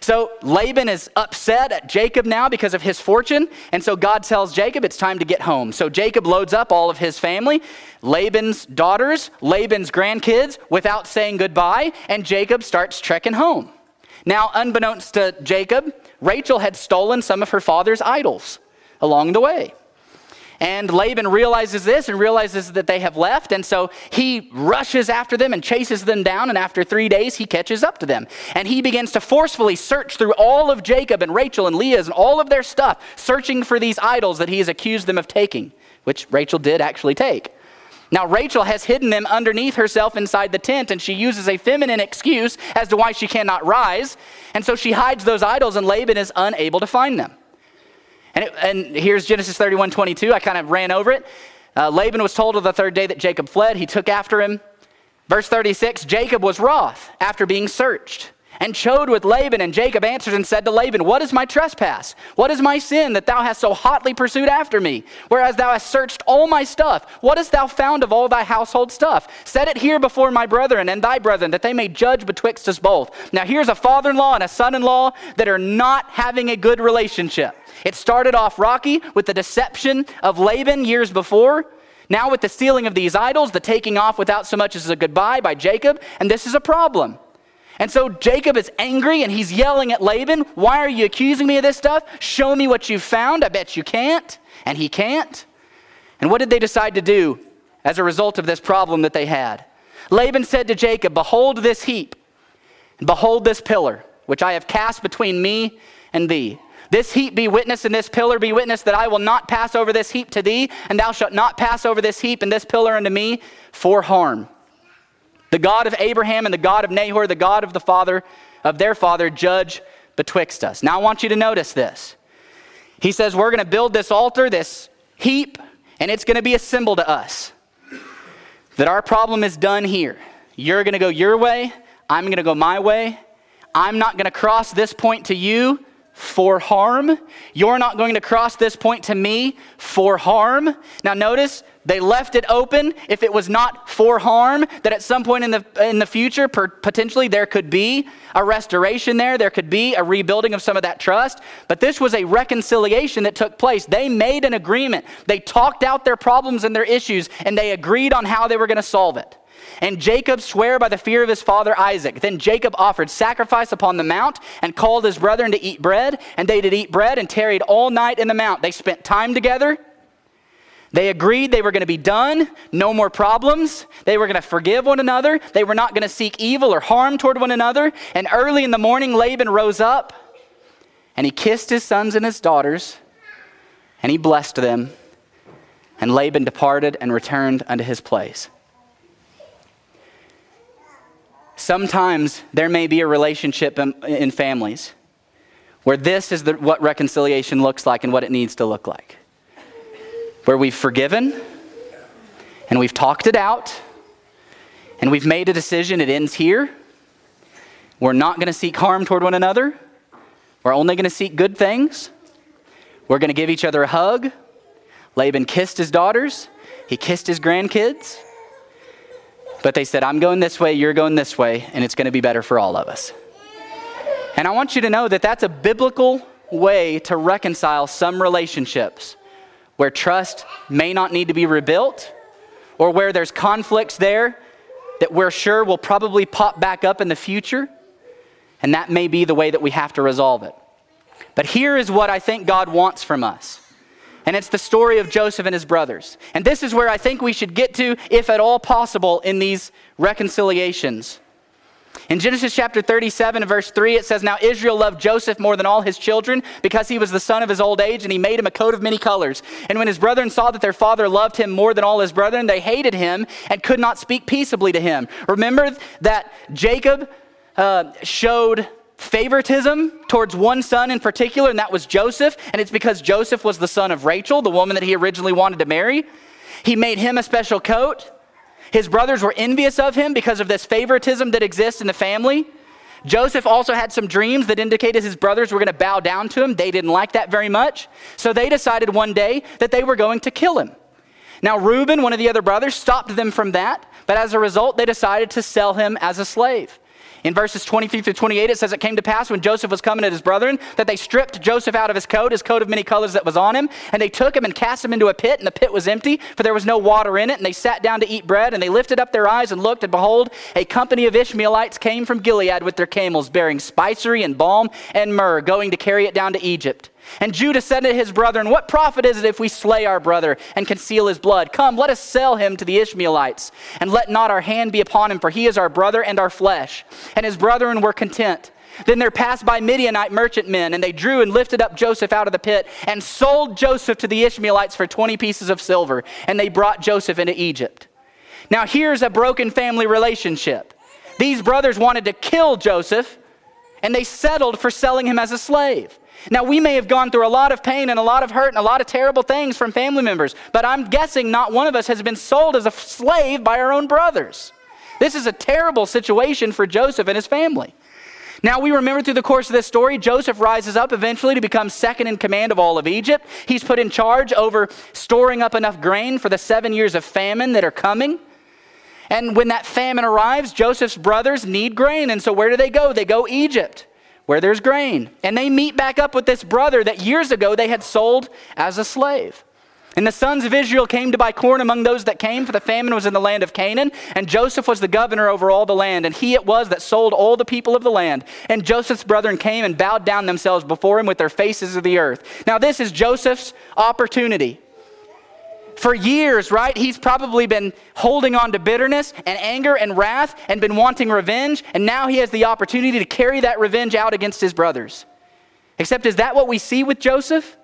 A: So Laban is upset at Jacob now because of his fortune. And so God tells Jacob it's time to get home. So Jacob loads up all of his family, Laban's daughters, Laban's grandkids, without saying goodbye. And Jacob starts trekking home. Now, unbeknownst to Jacob, Rachel had stolen some of her father's idols along the way. And Laban realizes this and realizes that they have left. And so he rushes after them and chases them down. And after three days, he catches up to them. And he begins to forcefully search through all of Jacob and Rachel and Leah's and all of their stuff, searching for these idols that he has accused them of taking, which Rachel did actually take. Now, Rachel has hidden them underneath herself inside the tent, and she uses a feminine excuse as to why she cannot rise. And so she hides those idols, and Laban is unable to find them. And, it, and here's Genesis 31 22. I kind of ran over it. Uh, Laban was told of the third day that Jacob fled. He took after him. Verse 36 Jacob was wroth after being searched and chode with Laban. And Jacob answered and said to Laban, What is my trespass? What is my sin that thou hast so hotly pursued after me? Whereas thou hast searched all my stuff. What hast thou found of all thy household stuff? Set it here before my brethren and thy brethren, that they may judge betwixt us both. Now here's a father in law and a son in law that are not having a good relationship. It started off rocky with the deception of Laban years before. Now, with the stealing of these idols, the taking off without so much as a goodbye by Jacob, and this is a problem. And so Jacob is angry and he's yelling at Laban, Why are you accusing me of this stuff? Show me what you've found. I bet you can't. And he can't. And what did they decide to do as a result of this problem that they had? Laban said to Jacob, Behold this heap, and behold this pillar, which I have cast between me and thee. This heap be witness, and this pillar be witness that I will not pass over this heap to thee, and thou shalt not pass over this heap and this pillar unto me for harm. The God of Abraham and the God of Nahor, the God of the father of their father, judge betwixt us. Now I want you to notice this. He says, We're going to build this altar, this heap, and it's going to be a symbol to us that our problem is done here. You're going to go your way, I'm going to go my way. I'm not going to cross this point to you for harm. You're not going to cross this point to me for harm. Now, notice they left it open if it was not for harm, that at some point in the, in the future, per, potentially there could be a restoration there, there could be a rebuilding of some of that trust. But this was a reconciliation that took place. They made an agreement, they talked out their problems and their issues, and they agreed on how they were going to solve it. And Jacob sware by the fear of his father Isaac. Then Jacob offered sacrifice upon the mount and called his brethren to eat bread. And they did eat bread and tarried all night in the mount. They spent time together. They agreed they were going to be done, no more problems. They were going to forgive one another. They were not going to seek evil or harm toward one another. And early in the morning, Laban rose up and he kissed his sons and his daughters and he blessed them. And Laban departed and returned unto his place. Sometimes there may be a relationship in, in families where this is the, what reconciliation looks like and what it needs to look like. Where we've forgiven and we've talked it out and we've made a decision, it ends here. We're not going to seek harm toward one another. We're only going to seek good things. We're going to give each other a hug. Laban kissed his daughters, he kissed his grandkids. But they said, I'm going this way, you're going this way, and it's going to be better for all of us. And I want you to know that that's a biblical way to reconcile some relationships where trust may not need to be rebuilt or where there's conflicts there that we're sure will probably pop back up in the future. And that may be the way that we have to resolve it. But here is what I think God wants from us And it's the story of Joseph and his brothers. And this is where I think we should get to, if at all possible, in these reconciliations. In Genesis chapter 37, verse 3, it says, Now Israel loved Joseph more than all his children because he was the son of his old age, and he made him a coat of many colors. And when his brethren saw that their father loved him more than all his brethren, they hated him and could not speak peaceably to him. Remember that Jacob uh, showed favoritism towards one son in particular, and that was Joseph. And it's because Joseph was the son of Rachel, the woman that he originally wanted to marry. He made him a special coat. His brothers were envious of him because of this favoritism that exists in the family. Joseph also had some dreams that indicated his brothers were going to bow down to him. They didn't like that very much. So they decided one day that they were going to kill him. Now, Reuben, one of the other brothers, stopped them from that, but as a result, they decided to sell him as a slave. In verses 23 through 28, it says, It came to pass when Joseph was coming at his brethren that they stripped Joseph out of his coat, his coat of many colors that was on him, and they took him and cast him into a pit, and the pit was empty, for there was no water in it. And they sat down to eat bread, and they lifted up their eyes and looked, and behold, a company of Ishmaelites came from Gilead with their camels, bearing spicery and balm and myrrh, going to carry it down to Egypt. And Judah said to his brethren, What profit is it if we slay our brother and conceal his blood? Come, let us sell him to the Ishmaelites, and let not our hand be upon him, for he is our brother and our flesh. And his brethren were content. Then there passed by Midianite merchantmen, and they drew and lifted up Joseph out of the pit, and sold Joseph to the Ishmaelites for 20 pieces of silver, and they brought Joseph into Egypt. Now here's a broken family relationship. These brothers wanted to kill Joseph, and they settled for selling him as a slave. Now, we may have gone through a lot of pain and a lot of hurt and a lot of terrible things from family members, but I'm guessing not one of us has been sold as a slave by our own brothers. This is a terrible situation for Joseph and his family. Now, we remember through the course of this story, Joseph rises up eventually to become second in command of all of Egypt. He's put in charge over storing up enough grain for the seven years of famine that are coming. And when that famine arrives, Joseph's brothers need grain. And so, where do they go? They go Egypt where there's grain. And they meet back up with this brother that years ago they had sold as a slave. And the sons of Israel came to buy corn among those that came, for the famine was in the land of Canaan. And Joseph was the governor over all the land. And he it was that sold all the people of the land. And Joseph's brethren came and bowed down themselves before him with their faces to the earth. Now, this is Joseph's opportunity for years, right? He's probably been holding on to bitterness and anger and wrath and been wanting revenge, and now he has the opportunity to carry that revenge out against his brothers. Except, is that what we see with Joseph?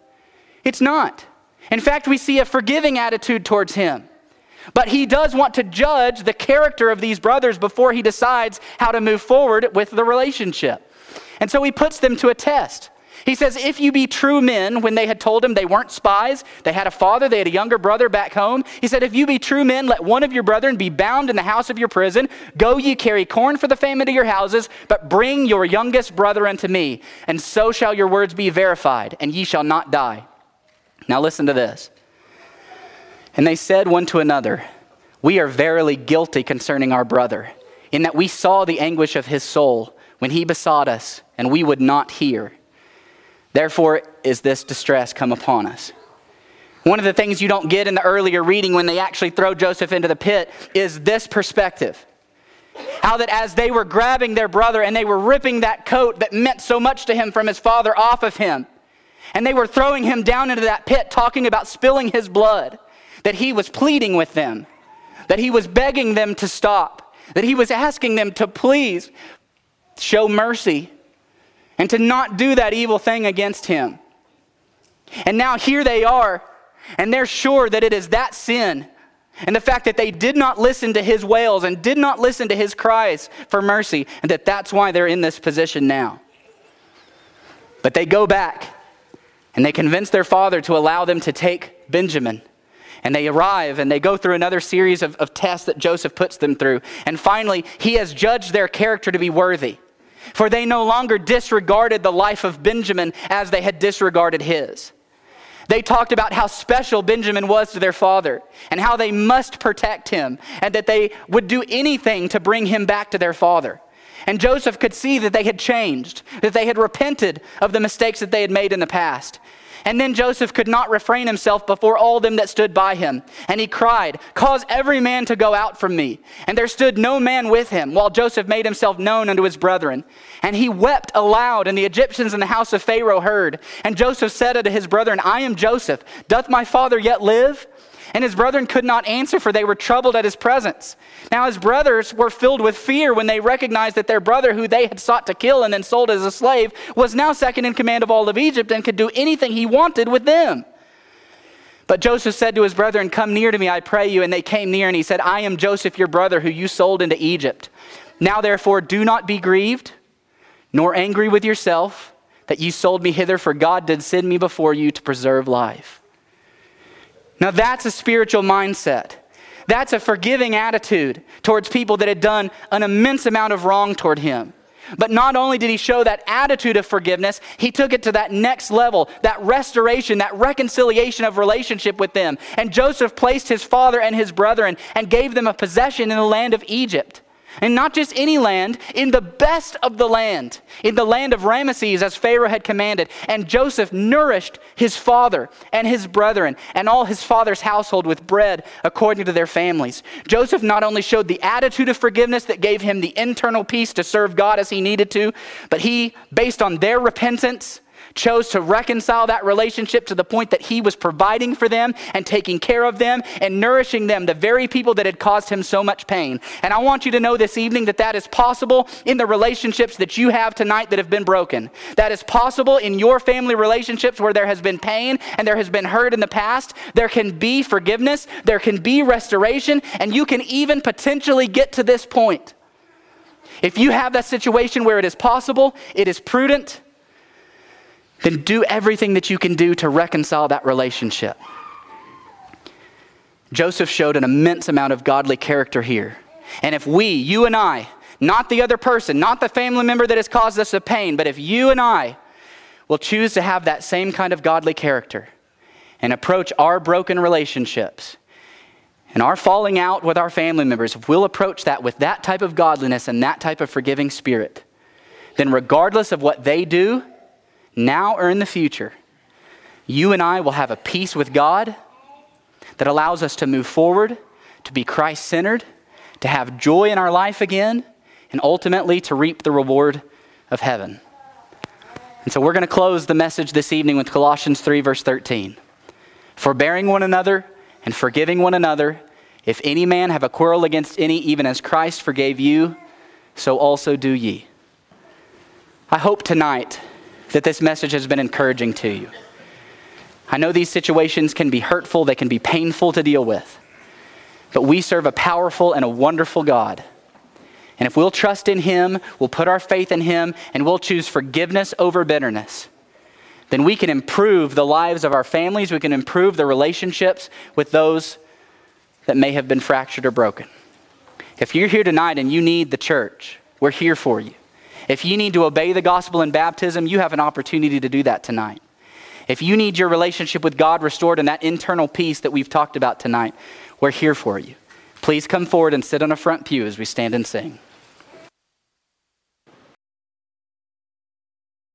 A: It's not. In fact, we see a forgiving attitude towards him. But he does want to judge the character of these brothers before he decides how to move forward with the relationship. And so he puts them to a test. He says, If you be true men, when they had told him they weren't spies, they had a father, they had a younger brother back home. He said, If you be true men, let one of your brethren be bound in the house of your prison. Go ye carry corn for the famine to your houses, but bring your youngest brother unto me, and so shall your words be verified, and ye shall not die. Now listen to this. And they said one to another, We are verily guilty concerning our brother, in that we saw the anguish of his soul when he besought us, and we would not hear. Therefore, is this distress come upon us. One of the things you don't get in the earlier reading when they actually throw Joseph into the pit is this perspective. How that as they were grabbing their brother and they were ripping that coat that meant so much to him from his father off of him, and they were throwing him down into that pit, talking about spilling his blood, that he was pleading with them, that he was begging them to stop, that he was asking them to please show mercy and to not do that evil thing against him. And now here they are, and they're sure that it is that sin and the fact that they did not listen to his wails and did not listen to his cries for mercy, and that that's why they're in this position now. But they go back and they convince their father to allow them to take Benjamin. And they arrive and they go through another series of, of tests that Joseph puts them through. And finally, he has judged their character to be worthy for they no longer disregarded the life of Benjamin as they had disregarded his. They talked about how special Benjamin was to their father and how they must protect him and that they would do anything to bring him back to their father. And Joseph could see that they had changed, that they had repented of the mistakes that they had made in the past. And then Joseph could not refrain himself before all them that stood by him. And he cried, Cause every man to go out from me. And there stood no man with him, while Joseph made himself known unto his brethren. And he wept aloud, and the Egyptians in the house of Pharaoh heard. And Joseph said unto his brethren, I am Joseph. Doth my father yet live? And his brethren could not answer, for they were troubled at his presence. Now his brothers were filled with fear when they recognized that their brother, who they had sought to kill and then sold as a slave, was now second in command of all of Egypt and could do anything he wanted with them. But Joseph said to his brethren, Come near to me, I pray you. And they came near, and he said, I am Joseph, your brother, who you sold into Egypt. Now therefore, do not be grieved, nor angry with yourself that you sold me hither, for God did send me before you to preserve life. Now, that's a spiritual mindset. That's a forgiving attitude towards people that had done an immense amount of wrong toward him. But not only did he show that attitude of forgiveness, he took it to that next level, that restoration, that reconciliation of relationship with them. And Joseph placed his father and his brethren and gave them a possession in the land of Egypt. And not just any land, in the best of the land, in the land of Ramesses, as Pharaoh had commanded. And Joseph nourished his father and his brethren and all his father's household with bread according to their families. Joseph not only showed the attitude of forgiveness that gave him the internal peace to serve God as he needed to, but he, based on their repentance, chose to reconcile that relationship to the point that he was providing for them and taking care of them and nourishing them, the very people that had caused him so much pain. And I want you to know this evening that that is possible in the relationships that you have tonight that have been broken. That is possible in your family relationships where there has been pain and there has been hurt in the past. There can be forgiveness, there can be restoration, and you can even potentially get to this point. If you have that situation where it is possible, it is prudent, then do everything that you can do to reconcile that relationship. Joseph showed an immense amount of godly character here. And if we, you and I, not the other person, not the family member that has caused us a pain, but if you and I will choose to have that same kind of godly character and approach our broken relationships and our falling out with our family members, if we'll approach that with that type of godliness and that type of forgiving spirit, then regardless of what they do, now or in the future, you and I will have a peace with God that allows us to move forward, to be Christ centered, to have joy in our life again, and ultimately to reap the reward of heaven. And so we're going to close the message this evening with Colossians 3, verse 13. Forbearing one another and forgiving one another, if any man have a quarrel against any, even as Christ forgave you, so also do ye. I hope tonight that this message has been encouraging to you. I know these situations can be hurtful, they can be painful to deal with, but we serve a powerful and a wonderful God. And if we'll trust in Him, we'll put our faith in Him, and we'll choose forgiveness over bitterness, then we can improve the lives of our families, we can improve the relationships with those that may have been fractured or broken. If you're here tonight and you need the church, we're here for you. If you need to obey the gospel in baptism, you have an opportunity to do that tonight. If you need your relationship with God restored and that internal peace that we've talked about tonight, we're here for you. Please come forward and sit on a front pew as we stand and sing.